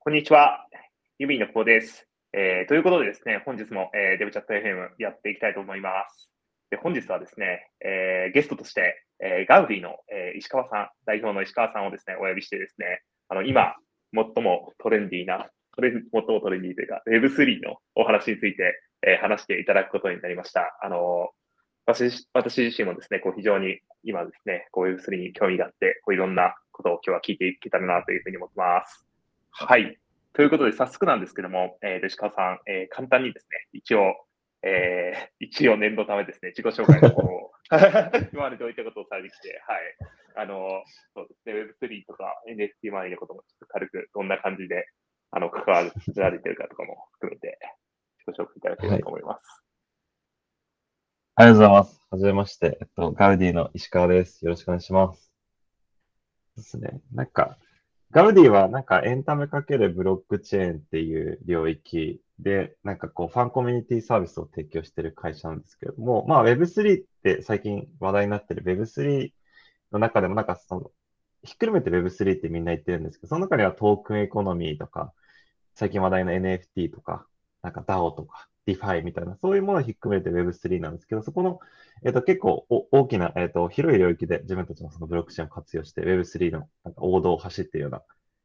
こんにちは。ユビーの久保です。えー、ということでですね、本日も、えー、デブチャット FM やっていきたいと思います。で本日はですね、えー、ゲストとして、えー、ガウディの、えー、石川さん、代表の石川さんをですね、お呼びしてですね、あの、今、最もトレンディーな、トレ最もトレンディーというか、Web3 のお話について、えー、話していただくことになりました。あの私私自身もですね、こう非常に今ですね、こう Web3 に興味があって、こういろんなことを今日は聞いていけたらなというふうに思ってます。はい。ということで、早速なんですけども、えー、石川さん、えー、簡単にですね、一応、えー、一応念のためですね、自己紹介の方を今までどういったことをされてきて、はい。あの、そうですね、Web3 とか NFT 周りのこともちょっと軽く、どんな感じで、あの、関わられてるかとかも含めて、ご紹介いただければと思います。はい、ありがとうございます。はじめまして、えっと、ガウディの石川です。よろしくお願いします。ですね。なんか、 Gaudiy はなんかエンタメかけるブロックチェーンっていう領域で、なんかこうファンコミュニティサービスを提供してる会社なんですけれども、まあ Web3 って最近話題になってる Web3 の中でもなんかその、ひっくるめて Web3 ってみんな言ってるんですけど、その中にはトークンエコノミーとか、最近話題の NFT とか、なんか DAO とか、DeFi みたいな、そういうものをひっくるめて Web3 なんですけど、そこの、えっ、ー、と、結構大きな、えっ、ー、と、広い領域で自分たちのそのブロックチェーンを活用して Web3 のなんか王道を走っているような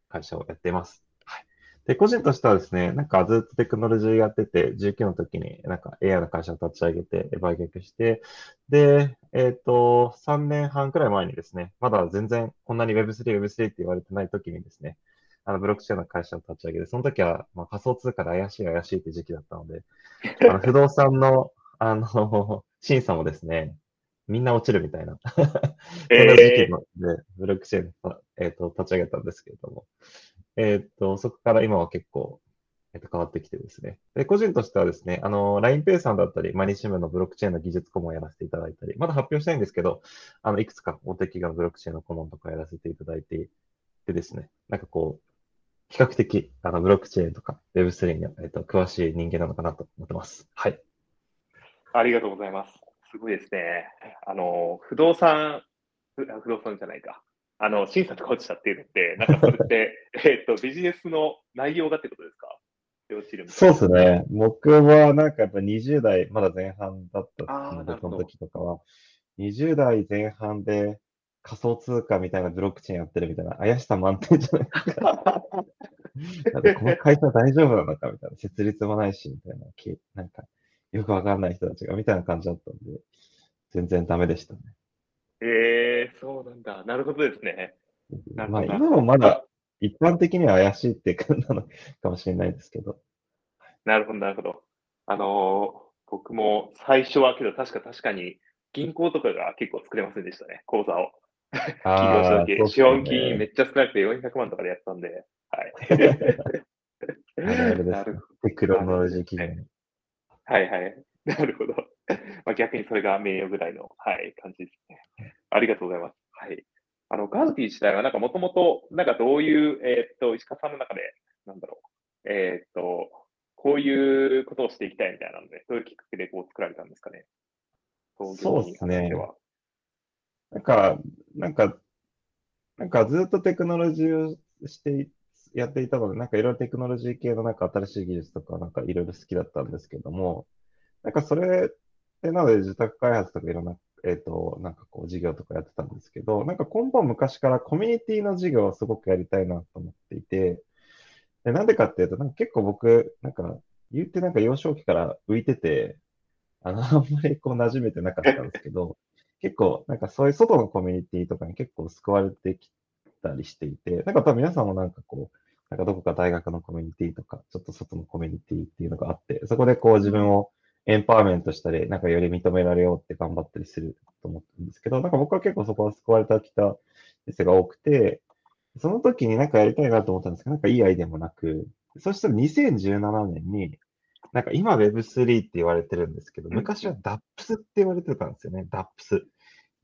会社をやっています。はい。で、個人としてはですね、なんかずっとテクノロジーやってて、19の時になんか AI の会社を立ち上げて、売却して、で、えっ、ー、と、3年半くらい前にですね、まだ全然こんなに Web3、Web3 って言われてない時にですね、あの、ブロックチェーンの会社を立ち上げて、その時は、まあ、仮想通貨で怪しい怪しいって時期だったので、あの不動産の、あの、審査もですね、みんな落ちるみたいな。そんな時期ので、ブロックチェーン、えっ、ー、と、立ち上げたんですけれども、えっ、ー、と、そこから今は結構、えっ、と、変わってきてですね。で、個人としてはですね、あの、LINEPay さんだったり、マニシムのブロックチェーンの技術顧問をやらせていただいたり、まだ発表したいんですけど、あの、いくつか大手企業のブロックチェーンの顧問とかやらせていただいていてですね、なんかこう、比較的、あの、ブロックチェーンとか Web3 に、えっと、詳しい人間なのかなと思ってます。はい。ありがとうございます。すごいですね。あの、不動産、不動産じゃないか。あの、審査とか落ちたっていうのって、なんかそれって、えっと、ビジネスの内容がってことですか？そうですね。僕はなんかやっぱ20代、まだ前半だったので、その時とかは、20代前半で、仮想通貨みたいなブロックチェーンやってるみたいな怪しさ満点じゃないですか。だってこの会社大丈夫なのかみたいな、設立もないし、みたいな、なんか、よくわかんない人たちがみたいな感じだったんで、全然ダメでしたね。ええー、そうなんだ。なるほどですね。まあ今もまだ一般的には怪しいって感じなのかもしれないですけど。なるほど、なるほど。あのー、僕も最初はけど確か確かに銀行とかが結構作れませんでしたね、口座を。企業した時、ね、資本金めっちゃ少なくて400万とかでやったんで、はい。なるほど。テクノロジー企業。はいはい。なるほど。まあ、逆にそれが名誉ぐらいの、はい、感じですね。ありがとうございます。はい。あの、ガウディ自体は、なんかもともと、なんかどういう、えー、っと、石川さんの中で、なんだろう、えー、っと、こういうことをしていきたいみたいなので、どういうきっかけでこう作られたんですかね。そうですね。なんか、なんか、なんかずっとテクノロジーをしてやっていたので、なんかいろいろテクノロジー系のなんか新しい技術とかなんかいろいろ好きだったんですけども、なんかそれってなので自宅開発とかいろんな、えっ、ー、と、なんかこう事業とかやってたんですけど、なんか根本昔からコミュニティの事業をすごくやりたいなと思っていて、でなんでかっていうと、なんか結構僕、なんか言ってなんか幼少期から浮いてて、あの、あんまりこう馴染めてなかったんですけど、結構、なんかそういう外のコミュニティとかに結構救われてきたりしていて、なんか多分皆さんもなんかこう、なんかどこか大学のコミュニティとか、ちょっと外のコミュニティっていうのがあって、そこでこう自分をエンパワーメントしたり、なんかより認められようって頑張ったりすると思ってるんですけど、なんか僕は結構そこは救われたきた先生が多くて、その時になんかやりたいなと思ったんですけど、なんかいいアイデアもなく、そしたら2017年に、なんか今 Web3 って言われてるんですけど、昔は DAPS って言われてたんですよね、DAPS。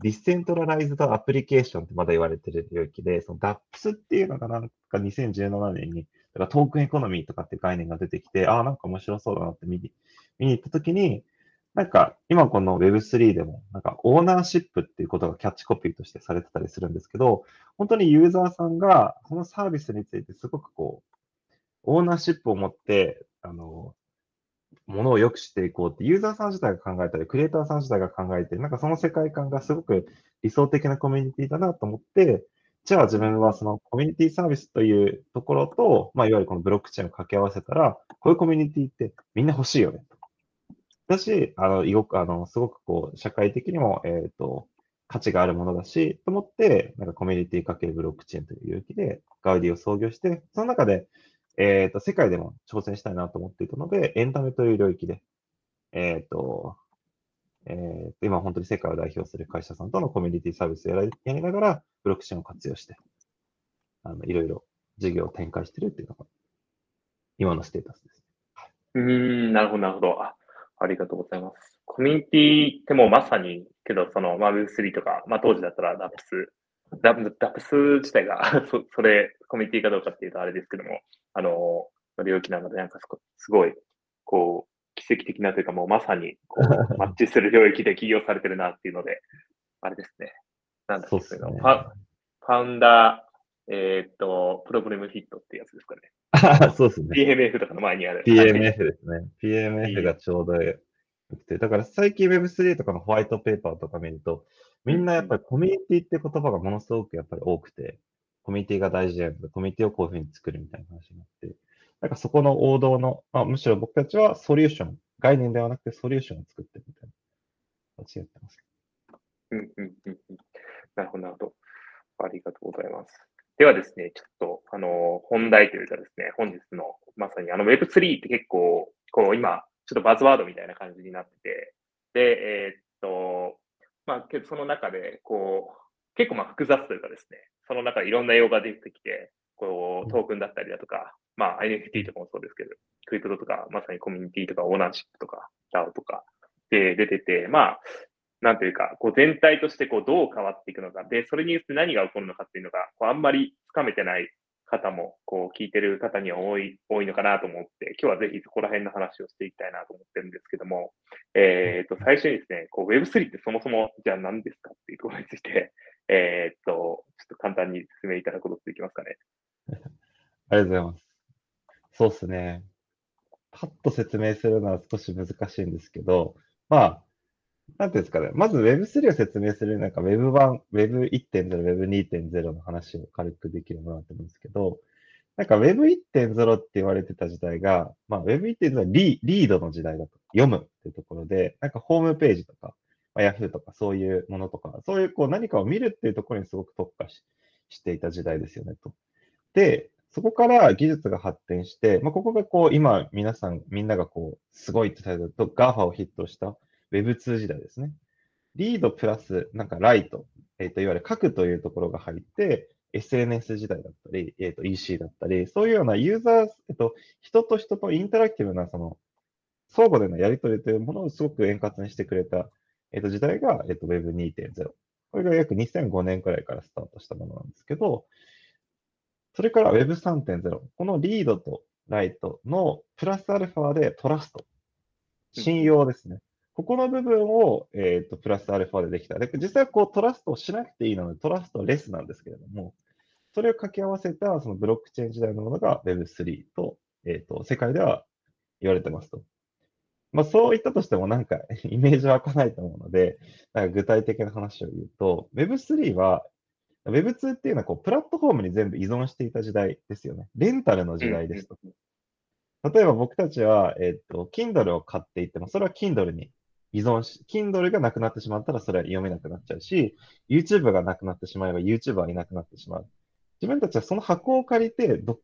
ディセントラライズドアプリケーションってまだ言われてる領域で、その DAPS っていうのがなんか2017年に、だからトークンエコノミーとかって概念が出てきて、ああ、なんか面白そうだなって見に見に行ったときに、なんか、今この Web3 でも、なんか、オーナーシップっていうことがキャッチコピーとしてされてたりするんですけど、本当にユーザーさんが、そのサービスについてすごくこう、オーナーシップを持って、あの、ものを良くしていこうって、ユーザーさん自体が考えたり、クリエイターさん自体が考えて、なんかその世界観がすごく理想的なコミュニティだなと思って、じゃあ自分はそのコミュニティサービスというところと、まあ、いわゆるこのブロックチェーンを掛け合わせたら、こういうコミュニティってみんな欲しいよね。だし、あの、ごく、あの、すごくこう、社会的にも、えっ、ー、と、価値があるものだし、と思って、なんかコミュニティかけブロックチェーンという領域でガウディを創業して、その中で、えっ、ー、と、世界でも挑戦したいなと思っていたので、エンタメという領域で、えっ、ー、と、えー、今本当に世界を代表する会社さんとのコミュニティサービスをやりながら、ブロックチェーンを活用して、あの、いろいろ事業を展開してるっていうのが、今のステータスです。うん、なるほど、なるほど。あありがとうございます。コミュニティってもうまさに、けど、その、まあ、Web3 とか、まあ、当時だったらダプス、ダダプス自体がそ、それ、コミュニティかどうかっていうとあれですけども、あの、領域なので、なんかすごい、こう、奇跡的なというか、もうまさに、こう、マッチする領域で起業されてるなっていうので、あれですね。なんだっけ、そね、パファウンダー、えー、っと、プログラムフィットってやつですかね。そうですね。PMF とかの前にある。PMF ですね。PMF がちょうどよくて、だから最近 Web3 とかのホワイトペーパーとか見ると、みんなやっぱりコミュニティって言葉がものすごくやっぱり多くて、コミュニティが大事だよ。コミュニティをこういうふうに作るみたいな話になって、なんかそこの王道の、まあ、むしろ僕たちはソリューション、概念ではなくてソリューションを作ってるみたいな形でやってます。うんうんうんうん。なるほど、なるほど。ありがとうございます。ではですね、ちょっと、あの、本題というかですね、本日の、まさにあの Web3 って結構、こう今、ちょっとバズワードみたいな感じになってて、で、えー、っと、まあ、その中で、こう、結構まあ複雑というかですね、その中でいろんな用が出てきて、こう、トークンだったりだとか、まあ、NFT とかもそうですけど、クリプトとか、まさにコミュニティとか、オーナーシップとか、DAO とか、で出てて、まあ、なんというか、こう全体としてこうどう変わっていくのか、で、それによって何が起こるのかっていうのが、こうあんまりつかめてない方も、こう聞いてる方には多い、多いのかなと思って、今日はぜひそこら辺の話をしていきたいなと思ってるんですけども、えっ、ー、と、最初にですね、こう Web3 ってそもそもじゃあ何ですかっていうところについて、えっ、と、ちょっと簡単に説明いただくことできますかね。ありがとうございます。そうですね。パッと説明するのは少し難しいんですけど、まあ、なんていうんですかね。まず Web3 を説明するなんか Web1、Web1.0、Web2.0 の話を軽くできるものだと思うんですけど、なんか Web1.0 って言われてた時代が、まあ Web1.0 はリリードの時代だと。読むっていうところで、なんかホームページとか、まあ、Yahoo とかそういうものとか、そういうこう何かを見るっていうところにすごく特化ししていた時代ですよねと。で、そこから技術が発展して、まあ、ここがこう、今、皆さん、みんながこう、すごいってされると、GAFA をヒットした Web2 時代ですね。リードプラス、なんかライト、えっ、ー、と、いわゆる書くというところが入って、SNS 時代だったり、えっ、ー、と、EC だったり、そういうようなユーザー、えっ、と、人と人とインタラクティブな、その、相互でのやり取りというものをすごく円滑にしてくれた、えっ、と、時代が、えっ、と、Web2.0。これが約2005年くらいからスタートしたものなんですけど、それから Web3.0。このリードとライトのプラスアルファでトラスト。信用ですね。ここの部分を、えーと、プラスアルファでできた。で実際こうトラストをしなくていいので、トラストレスなんですけれども、それを掛け合わせたそのブロックチェーン時代のものが Web3 と、えっ、と、世界では言われてますと。まあそういったとしてもなんか イメージ湧かないと思うので、なんか具体的な話を言うと、Web3 は Web2 っていうのはこうプラットフォームに全部依存していた時代ですよね。レンタルの時代ですと。例えば僕たちは、えっ、ー、と、Kindle を買っていても、それは Kindle に依存し、Kindle がなくなってしまったらそれは読めなくなっちゃうし、YouTube がなくなってしまえば YouTuber はいなくなってしまう。自分たちはその箱を借りてど、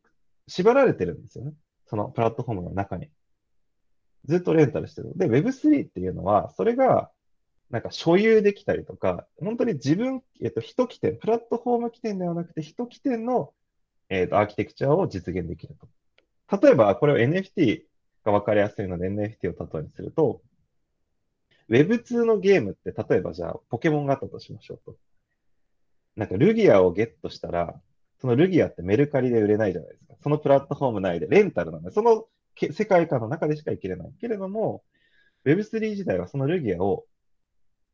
縛られてるんですよね。そのプラットフォームの中に。ずっとレンタルしてる。で、Web3 っていうのは、それがなんか所有できたりとか、本当に自分、えっと、一起点、プラットフォーム起点ではなくて、一起点の、えっと、アーキテクチャを実現できると。例えば、これを NFT が分かりやすいので NFT を例えにすると、Web2 のゲームって、例えばじゃあ、ポケモンがあったとしましょうと。なんか、ルギアをゲットしたら、そのルギアってメルカリで売れないじゃないですか。そのプラットフォーム内でレンタルなので、その世界観の中でしか生きれない。けれども、Web3 自体はそのルギアを、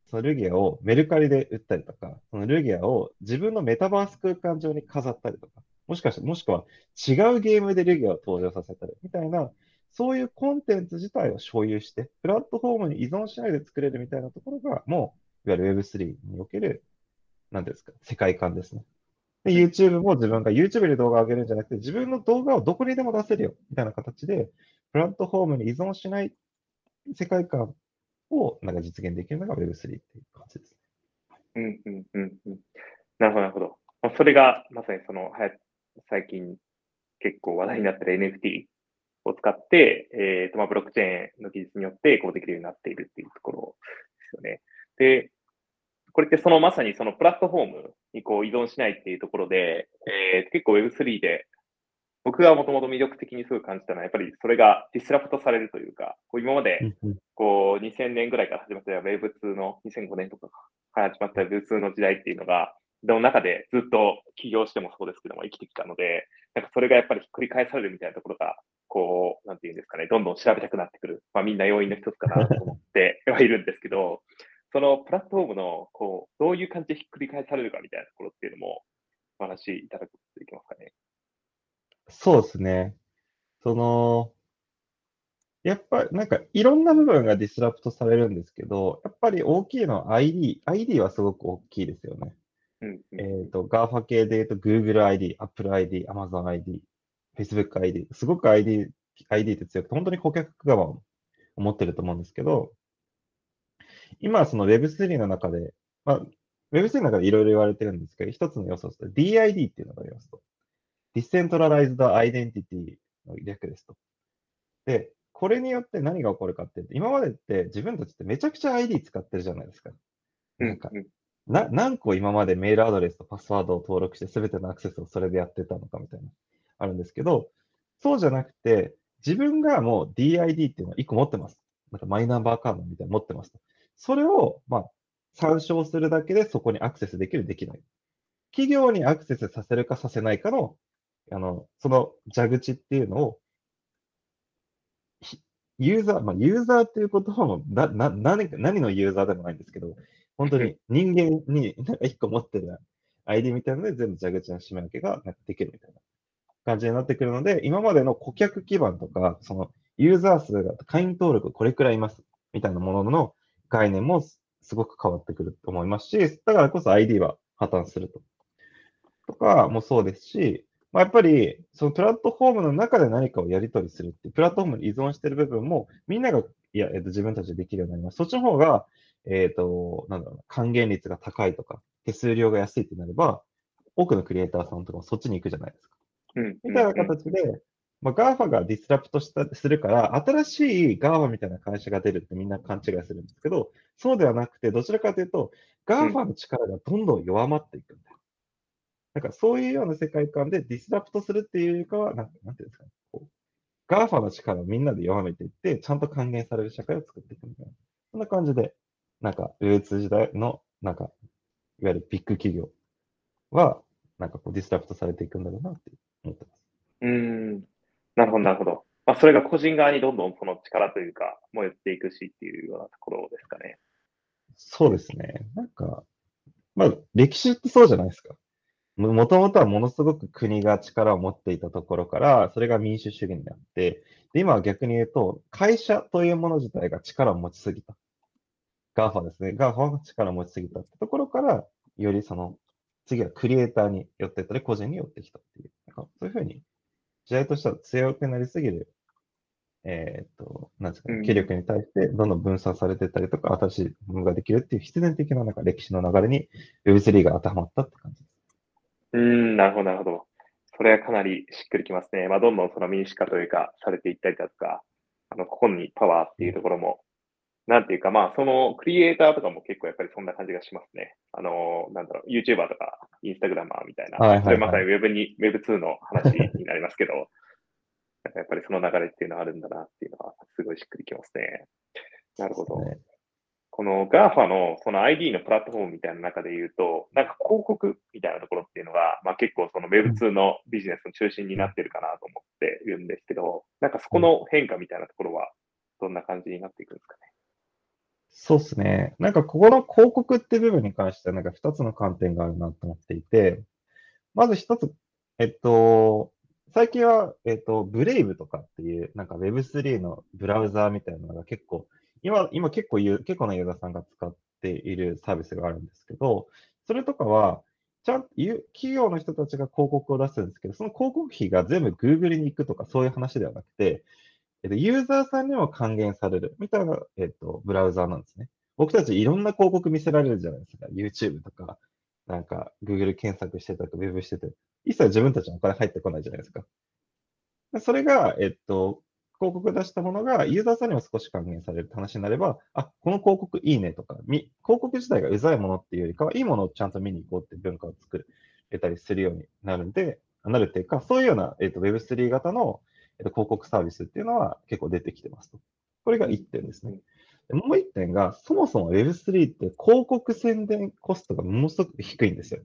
そのルギアをメルカリで売ったりとか、そのルギアを自分のメタバース空間上に飾ったりとか、もしかして、もしくは違うゲームでルギアを登場させたり、みたいな、そういうコンテンツ自体を所有して、プラットフォームに依存しないで作れるみたいなところが、もう、いわゆる Web3 における、なんですか、世界観ですね。で、YouTube も自分が YouTube で動画を上げるんじゃなくて、自分の動画をどこにでも出せるよ、みたいな形で、プラットフォームに依存しない世界観をなんか実現できるのが Web3 っていう感じですね。うんうんうんうん。なるほど、なるほど。それがまさにその、最近結構話題になってる NFT を使って、えっ、ー、と、まあ、ブロックチェーンの技術によってこうできるようになっているっていうところですよね。で、これってそのまさにそのプラットフォームにこう依存しないっていうところで、えー、結構 Web3 で僕がもともと魅力的にすごい感じたのは、やっぱりそれがディスラプトされるというか、こう今までこう2000年ぐらいから始まった Web2 の2005年とかから始まった Web2 の時代っていうのが、の中でずっと起業してもそうですけども生きてきたので、なんかそれがやっぱりひっくり返されるみたいなところが、こう、なんていうんですかね、どんどん調べたくなってくる。まあみんな要因の一つかなと思ってはいるんですけど、そのプラットフォームの、こう、どういう感じでひっくり返されるかみたいなところっていうのも、お話しいただくことできますかね？そうですね。その、やっぱりなんかいろんな部分がディスラプトされるんですけど、やっぱり大きいのは ID。ID はすごく大きいですよね。うんうん、えっ、と、GAFA 系で言うと Google ID、Apple ID、Amazon ID、Facebook ID。すごく ID、ID って強くて、本当に顧客側を持ってると思うんですけど、今その Web3 の中で、まあ、Web3 の中でいろいろ言われてるんですけど、一つの要素として DID っていうのがありますと。Decentralized Identity の略ですと。で、これによって何が起こるかって今までって自分たちってめちゃくちゃ ID 使ってるじゃないですか。なんか、な何個今までメールアドレスとパスワードを登録して全てのアクセスをそれでやってたのかみたいな、あるんですけど、そうじゃなくて、自分がもう DID っていうのを1個持ってます。なんかマイナンバーカードみたいなの持ってます。それを、まあ、参照するだけでそこにアクセスできる、できない。企業にアクセスさせるかさせないかのあの、その蛇口っていうのを、ユーザー、まあ、ユーザーっていうことも、な、な、何、何のユーザーでもないんですけど、本当に 人間になんか一個持ってる ID みたいなので全部蛇口の締め分けができるみたいな感じになってくるので、今までの顧客基盤とか、そのユーザー数が会員登録これくらいいますみたいなものの概念もすごく変わってくると思いますし、だからこそ ID は破綻すると。とかもそうですし、まあ、やっぱり、そのプラットフォームの中で何かをやり取りするっていう、プラットフォームに依存している部分も、みんなが、いや、えっと、自分たちでできるようになります。そっちの方が、えっ、と、なんだろうな、還元率が高いとか、手数料が安いってなれば、多くのクリエイターさんとかもそっちに行くじゃないですか。うん。みたいな形で、まあ、GAFA が disrupt したするから、新しい GAFA みたいな会社が出るってみんな勘違いするんですけど、そうではなくて、どちらかというと、GAFA の力がどんどん弱まっていくんだよ。なんかそういうような世界観で disrupt するっていうよりかは、なんなんていうんですかね。こう GAFA の力をみんなで弱めていって、ちゃんと還元される社会を作っていくみたいな。そんな感じで、なんか、Web2 時代の、なんか、いわゆるビッグ企業は、なんかこうディスラプトされていくんだろうなって思ってます。うん。なるほど、なるほど。まあ、それが個人側にどんどんその力というか、燃えていくしっていうようなところですかね。そうですね。なんか、まあ、歴史ってそうじゃないですか。もともとはものすごく国が力を持っていたところから、それが民主主義になって、で今は逆に言うと、会社というもの自体が力を持ちすぎた。GAFA ですね。 GAFA が力を持ちすぎたってところから、よりその、次はクリエイターに寄っていったり、個人に寄ってきたっていう。なんかそういうふうに、時代としては強くなりすぎる、えー、っと、なんですかね、権力に対してどんどん分散されてたりとか、新しいものができるっていう必然的ななんか歴史の流れに Web3 が当てはまったって感じです。うん、なるほど、なるほど。それはかなりしっくりきますね。まあ、どんどんその民主化というか、されていったりだとか、あの、ここにパワーっていうところも、なんていうか、まあ、そのクリエイターとかも結構やっぱりそんな感じがしますね。あの、なんだろう、YouTuber とか、インスタグラマーみたいな、はいはいはい、それまさに Web に、Web2 の話になりますけど、なんかやっぱりその流れっていうのはあるんだなっていうのは、すごいしっくりきますね。なるほど。ね、この GAFA のその ID のプラットフォームみたいな中で言うと、なんか広告みたいなところっていうのが、まあ結構その Web2 のビジネスの中心になってるかなと思っているんですけど、なんかそこの変化みたいなところはどんな感じになっていくんですかね？そうですね。なんかここの広告って部分に関しては、なんか2つの観点があるなと思っていて、まず1つ、えっと、最近は、えっと、ブレイブとかっていう、なんか Web3 のブラウザーみたいなのが結構、今、今結構言う、結構なユーザーさんが使っているサービスがあるんですけど、それとかは、ちゃんと企業の人たちが広告を出すんですけど、その広告費が全部 Google に行くとかそういう話ではなくて、えっと、ユーザーさんにも還元されるみたいな、えっと、ブラウザーなんですね。僕たちいろんな広告見せられるじゃないですか。YouTube とか、なんか Google 検索してたとか、Web してて、一切自分たちのお金入ってこないじゃないですか。それが、えっと、広告出したものがユーザーさんにも少し還元されるって話になれば、あ、この広告いいねとか、広告自体がうざいものっていうよりかは、いいものをちゃんと見に行こうって文化を作れたりするようになるんで、なるっていうか、そういうような、えっと、Web3 型の、えっと、広告サービスっていうのは結構出てきてますと。これが1点ですね。もう1点が、そもそも Web3 って広告宣伝コストがものすごく低いんですよ。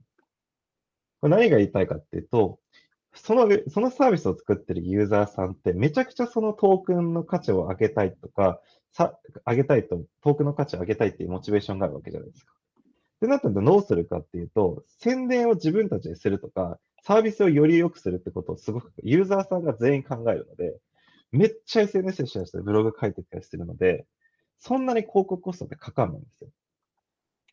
これ何が言いたいかっていうと、その、そのサービスを作ってるユーザーさんって、めちゃくちゃそのトークンの価値を上げたいとか、さ、上げたいと、トークンの価値を上げたいっていうモチベーションがあるわけじゃないですか。ってなったらどうするかっていうと、宣伝を自分たちにするとか、サービスをより良くするってことをすごくユーザーさんが全員考えるので、めっちゃ SNS でシェアしてブログ書いてたりするので、そんなに広告コストってかかんないんですよ。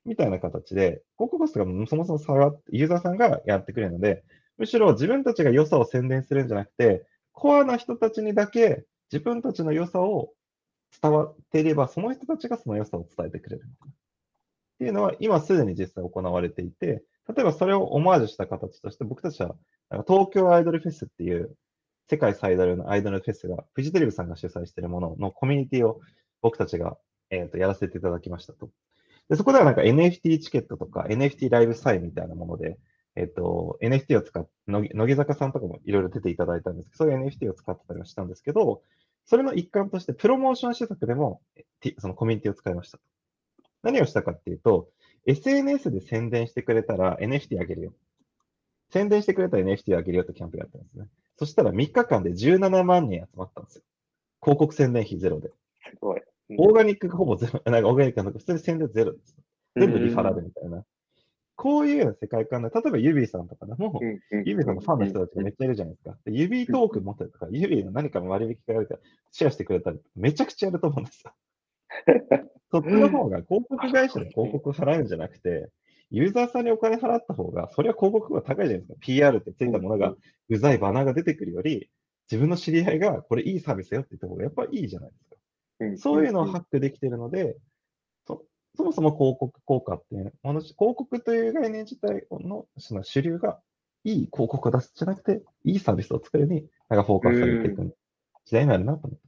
みたいな形で、広告コストがそもそも下がって、ユーザーさんがやってくれるので、むしろ自分たちが良さを宣伝するんじゃなくて、コアな人たちにだけ自分たちの良さを伝わっていれば、その人たちがその良さを伝えてくれる。っていうのは、今すでに実際行われていて、例えばそれをオマージュした形として、僕たちはなんか東京アイドルフェスっていう世界最大のアイドルフェスが、フジテレビさんが主催しているもののコミュニティを僕たちが、えー、とやらせていただきましたと。でそこではなんか NFT チケットとか NFT ライブサインみたいなもので、えっと、NFT を使って、乃木坂さんとかもいろいろ出ていただいたんですけど、そういう NFT を使ってたりはしたんですけど、それの一環として、プロモーション施策でも、そのコミュニティを使いました。何をしたかっていうと、SNS で宣伝してくれたら NFT あげるよ。宣伝してくれたら NFT あげるよってキャンペーンやったんですね。そしたら3日間で17万人集まったんですよ。広告宣伝費ゼロで。すごい。オーガニックがほぼゼロ、なんかオーガニックが普通に宣伝ゼロです。全部リファラルみたいな。こういうような世界観で、例えばユビーさんとかでも、ユビーさんのファンの人たちがめっちゃいるじゃないですか。でユビートーク持ってるとか、ユビーの何かの割引があるから、シェアしてくれたら、めちゃくちゃやると思うんですよ。そっちの方が広告会社で広告払うんじゃなくて、ユーザーさんにお金払った方が、それは広告が高いじゃないですか。PR ってついたものが、うざいバナーが出てくるより、自分の知り合いが、これいいサービスよって言った方がやっぱりいいじゃないですか。そういうのをハックできてるので、そもそも広告効果っていう、広告という概念自体のその主流がいい広告を出すじゃなくて、いいサービスを作るに、なんかフォーカスされていく時代になるなと思って。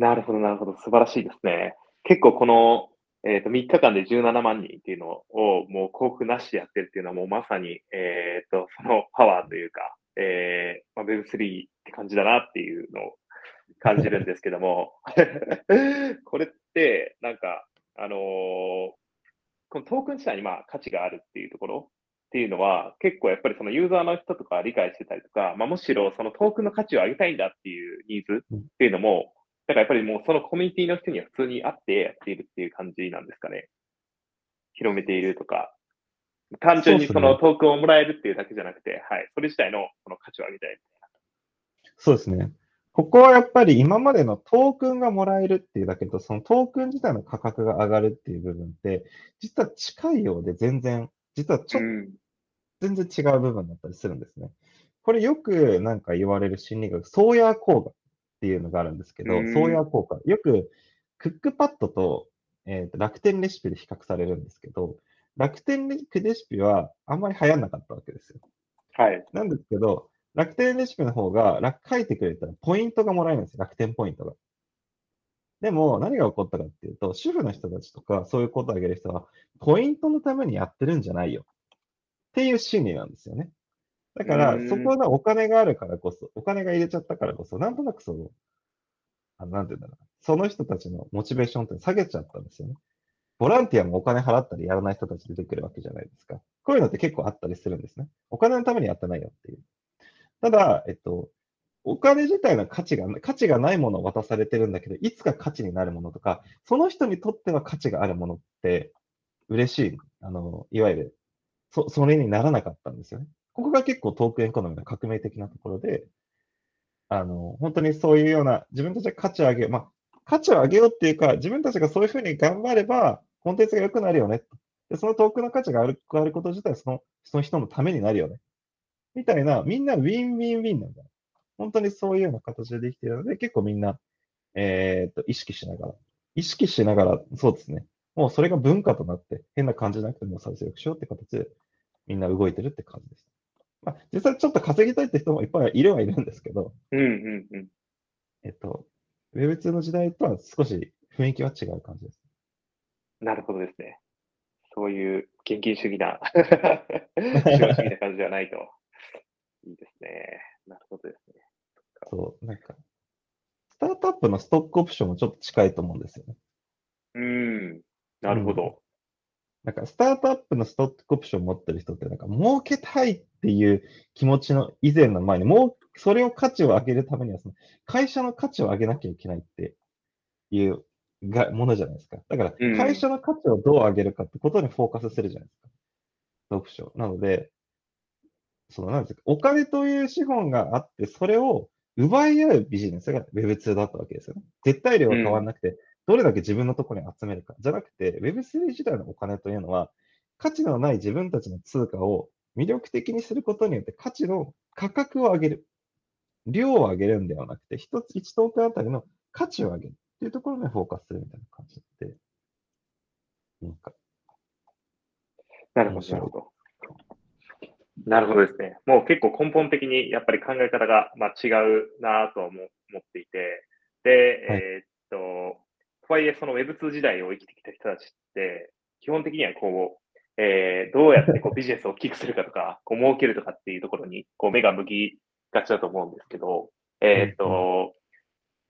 なるほど、なるほど。素晴らしいですね。結構この、えっ、ー、と、3日間で17万人っていうのを、もう広告なしでやってるっていうのは、もうまさに、えっ、ー、と、そのパワーというか、えー、まあ、Web3 って感じだなっていうのを感じるんですけども、これって、なんか、あのー、このトークン自体にまあ価値があるっていうところっていうのは、結構やっぱりそのユーザーの人とか理解してたりとか、まあ、むしろそのトークンの価値を上げたいんだっていうニーズっていうのも、だからやっぱりもうそのコミュニティの人には普通にあってやっているっていう感じなんですかね。広めているとか。単純にそのトークンをもらえるっていうだけじゃなくて、はい、それ自体のその価値を上げたいみたいな。そうですね。ここはやっぱり今までのトークンがもらえるっていうだけと、そのトークン自体の価格が上がるっていう部分って、実は近いようで全然、実はちょっと、全然違う部分だったりするんですね。これよくなんか言われる心理学、ソーヤー効果っていうのがあるんですけど、ソーヤー効果。よくクックパッドと,、えー、と楽天レシピで比較されるんですけど、楽天レシピはあんまり流行んなかったわけですよ。はい。なんですけど、楽天レシピの方が楽書いてくれたらポイントがもらえるんですよ。楽天ポイントが。でも、何が起こったかっていうと、主婦の人たちとか、そういうことをあげる人は、ポイントのためにやってるんじゃないよ。っていう心理なんですよね。だから、そこのお金があるからこそ、お金が入れちゃったからこそ、なんとなくその、あなんていうんだろう。その人たちのモチベーションって下げちゃったんですよね。ボランティアもお金払ったりやらない人たち出てくるわけじゃないですか。こういうのって結構あったりするんですね。お金のためにやってないよっていう。ただ、えっと、お金自体の価値が、価値がないものを渡されてるんだけど、いつか価値になるものとか、その人にとっては価値があるものって嬉しい。あの、いわゆる、そ、それにならなかったんですよね。ここが結構トークンエコノミーの革命的なところで、あの、本当にそういうような、自分たちが価値を上げよう、まあ、価値を上げようっていうか、自分たちがそういうふうに頑張れば、コンテンツが良くなるよね。で、そのトークンの価値がある、上がること自体、その、その人のためになるよね。みたいな、みんなウィンウィンウィンなんだ。本当にそういうような形でできているので、結構みんな、えー、っと、意識しながら、意識しながら、そうですね。もうそれが文化となって、変な感じなくてもサービスよくしようって形で、みんな動いてるって感じです。まあ、実際ちょっと稼ぎたいって人もいっぱいいるはいるんですけど、うんうんうん。えっと、Web2 の時代とは少し雰囲気は違う感じです。なるほどですね。そういう現金主義な、資本主義な感じではないと。いいですね。なるほどですね。そう、なんか、スタートアップのストックオプションもちょっと近いと思うんですよね。うん。なるほど。か、スタートアップのストックオプションを持ってる人って、なんか、儲けたいっていう気持ちの以前の前に、もう、それを価値を上げるためには、その会社の価値を上げなきゃいけないっていうがものじゃないですか。だから、会社の価値をどう上げるかってことにフォーカスするじゃないですか。読書。なので、その、なんですか、お金という資本があって、それを奪い合うビジネスが Web2 だったわけですよね。絶対量は変わらなくて、うん、どれだけ自分のところに集めるか。じゃなくて、Web3 自体のお金というのは、価値のない自分たちの通貨を魅力的にすることによって価値の価格を上げる。量を上げるんではなくて、一つ、一トークンあたりの価値を上げる。っていうところにフォーカスするみたいな感じで、なんか。なるほど、なるほど。なるほどですね。もう結構根本的にやっぱり考え方が、まあ、違うなとは思っていて、で、はい、えー、っと、とはいえその Web2 時代を生きてきた人たちって、基本的にはこう、えー、どうやってこう ビジネスを大きくするかとか、こう儲けるとかっていうところにこう目が向きがちだと思うんですけど、えー、っと、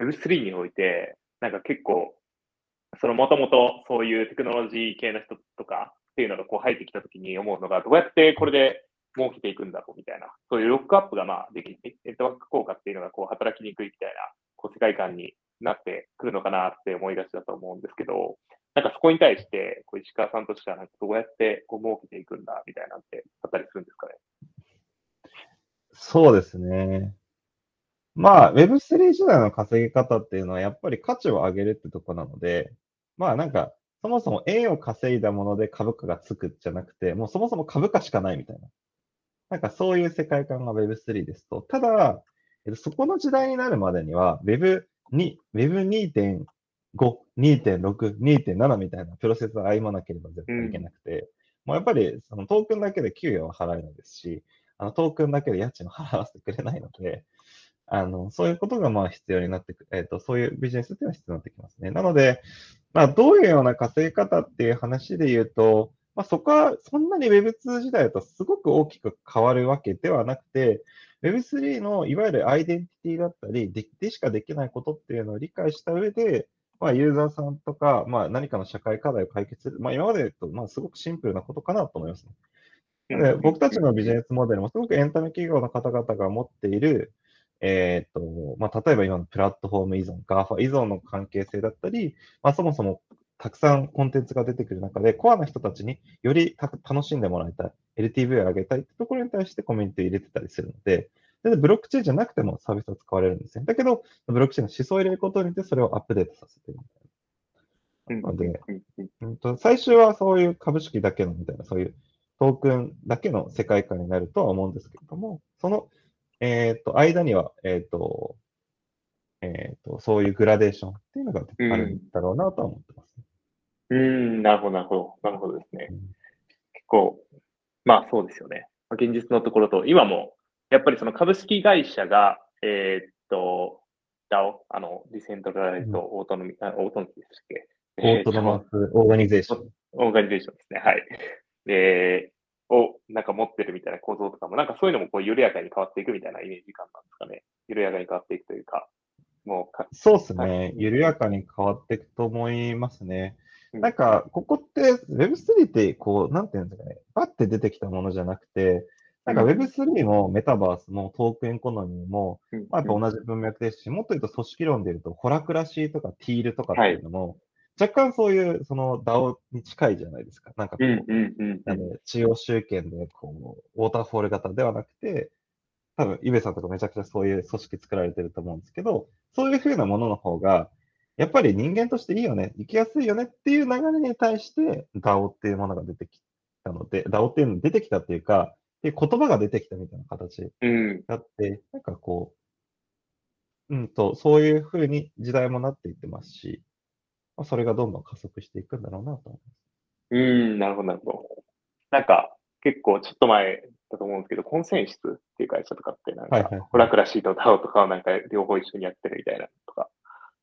Web3 において、なんか結構、そのもともとそういうテクノロジー系の人とかっていうのがこう入ってきたときに思うのが、どうやってこれで儲けていくんだろうみたいな、そういうロックアップがまあできて、ネットワーク効果っていうのがこう働きにくいみたいなこう世界観になってくるのかなって思いがちだと思うんですけど、なんかそこに対して、こう石川さんとしてはどうやってこう儲けていくんだみたいなってあったりするんですかね？そうですね。まあ、Web3 時代の稼ぎ方っていうのは、やっぱり価値を上げるってとこなので、まあなんか、そもそも円を稼いだもので株価がつくじゃなくて、もうそもそも株価しかないみたいな。なんかそういう世界観が Web3 ですと。ただ、そこの時代になるまでには Web Web2、Web2.5、2.6、2.7みたいなプロセスを歩まなければ絶対いけなくて、うん、もうやっぱりそのトークンだけで給与は払えないですし、あのトークンだけで家賃を払わせてくれないので、あの、そういうことがまあ必要になってくる、えっ、ー、と、そういうビジネスっていうのは必要になってきますね。なので、まあ、どういうような稼ぎ方っていう話で言うと、まあ、そこはそんなに Web2 時代だとすごく大きく変わるわけではなくて、Web3 のいわゆるアイデンティティだったりで、でしかできないことっていうのを理解した上で、まあ、ユーザーさんとか、まあ、何かの社会課題を解決する。まあ、今までと、まあ、すごくシンプルなことかなと思いますね。で僕たちのビジネスモデルもすごくエンタメ企業の方々が持っている、えっ、と、まあ、例えば今のプラットフォーム依存、GAFA 依存の関係性だったり、まあ、そもそもたくさんコンテンツが出てくる中で、コアな人たちにより楽しんでもらいたい、LTV を上げたいってところに対してコミュニティ入れてたりするので、でブロックチェーンじゃなくてもサービスは使われるんですね。だけど、ブロックチェーンの思想を入れることによってそれをアップデートさせてるみたいな。ので、うんと、最終はそういう株式だけのみたいな、そういうトークンだけの世界観になるとは思うんですけれども、そのえっ、ー、と、間には、えっ、ー、と、えっ、ー、と、そういうグラデーションっていうのがあるんだろうなとは思ってます、ね、うん、なるほど、なるほど。なるほどですね。うん、結構、まあそうですよね。現実のところと、今も、やっぱりその株式会社が、えっと、DAO、あの、 decentralized autonomy、うん、 autonomy でしたっけ？ autono mous organization。 organization ですね。はい。で、をなんか持ってるみたいな構造とかも、なんかそういうのもこう緩やかに変わっていくみたいなイメージ感なんですかね。緩やかに変わっていくというか、もうか。そうですね。緩やかに変わっていくと思いますね。なんか、ここって Web3 ってこう、なんていうんですかね、バッて出てきたものじゃなくて、なんか Web3 もメタバースもトークンエコノミーも、うん。まあ、やっぱ同じ文脈ですし、もっと言うと組織論で言うと、ホラクラシーとかティールとかっていうのも、若干そういう、その DAO に近いじゃないですか。なんかこう、うんあの中央集権で、こう、ウォーターフォール型ではなくて、多分、イベさんとかめちゃくちゃそういう組織作られてると思うんですけど、そういう風なものの方が、やっぱり人間としていいよね、生きやすいよねっていう流れに対して DAO っていうものが出てきたので、DAO っていうのが出てきたっていうか、で言葉が出てきたみたいな形うん。だって、なんかこう、うんと、そういう風に時代もなっていってますし、まあ、それがどんどん加速していくんだろうなと思います。うん、なるほど、なるほど。なんか、結構ちょっと前だと思うんですけど、コンセンシスっていう会社とかって、なんか、はいはいホラクラシーと DAO とかをなんか両方一緒にやってるみたいなとか、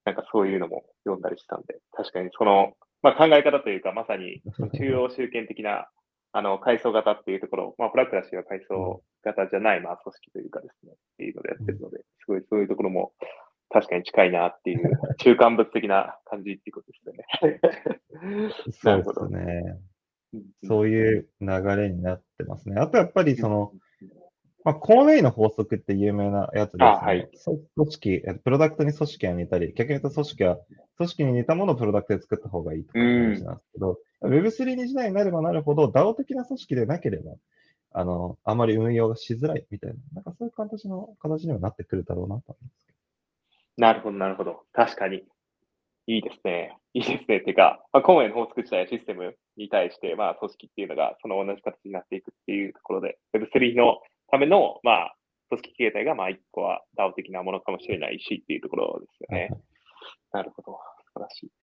なんかそういうのも読んだりしたんで、確かにその、まあ考え方というか、まさに中央集権的な、あの、階層型っていうところ、まあ、ホラクラシーは階層型じゃない、まあ、組織というかですね、っていうのでやってるので、すごいそういうところも確かに近いなっていう、中間物的な感じっていうことですよね。そうですね。そういう流れになってますね。あとやっぱりその、まあ、コーネイの法則って有名なやつですね。あはいそ組織、えプロダクトに組織が似たり、逆に言うと組織は、組織に似たものをプロダクトで作った方がいいという話なんですけど、Web3 に時代になればなるほど、DAO 的な組織でなければ、あの、あまり運用がしづらいみたいな、なんかそういう形の形にはなってくるだろうなと思います。なるほど、なるほど。確かに。いいですね。いいですね。てか、まあ、コンウェイの法則自体システムに対して、まあ、組織っていうのがその同じ形になっていくっていうところで、Web3 のための、まあ、組織形態が、まあ、一個は DAO 的なものかもしれないしっていうところですよね。なるほど。素晴らしい。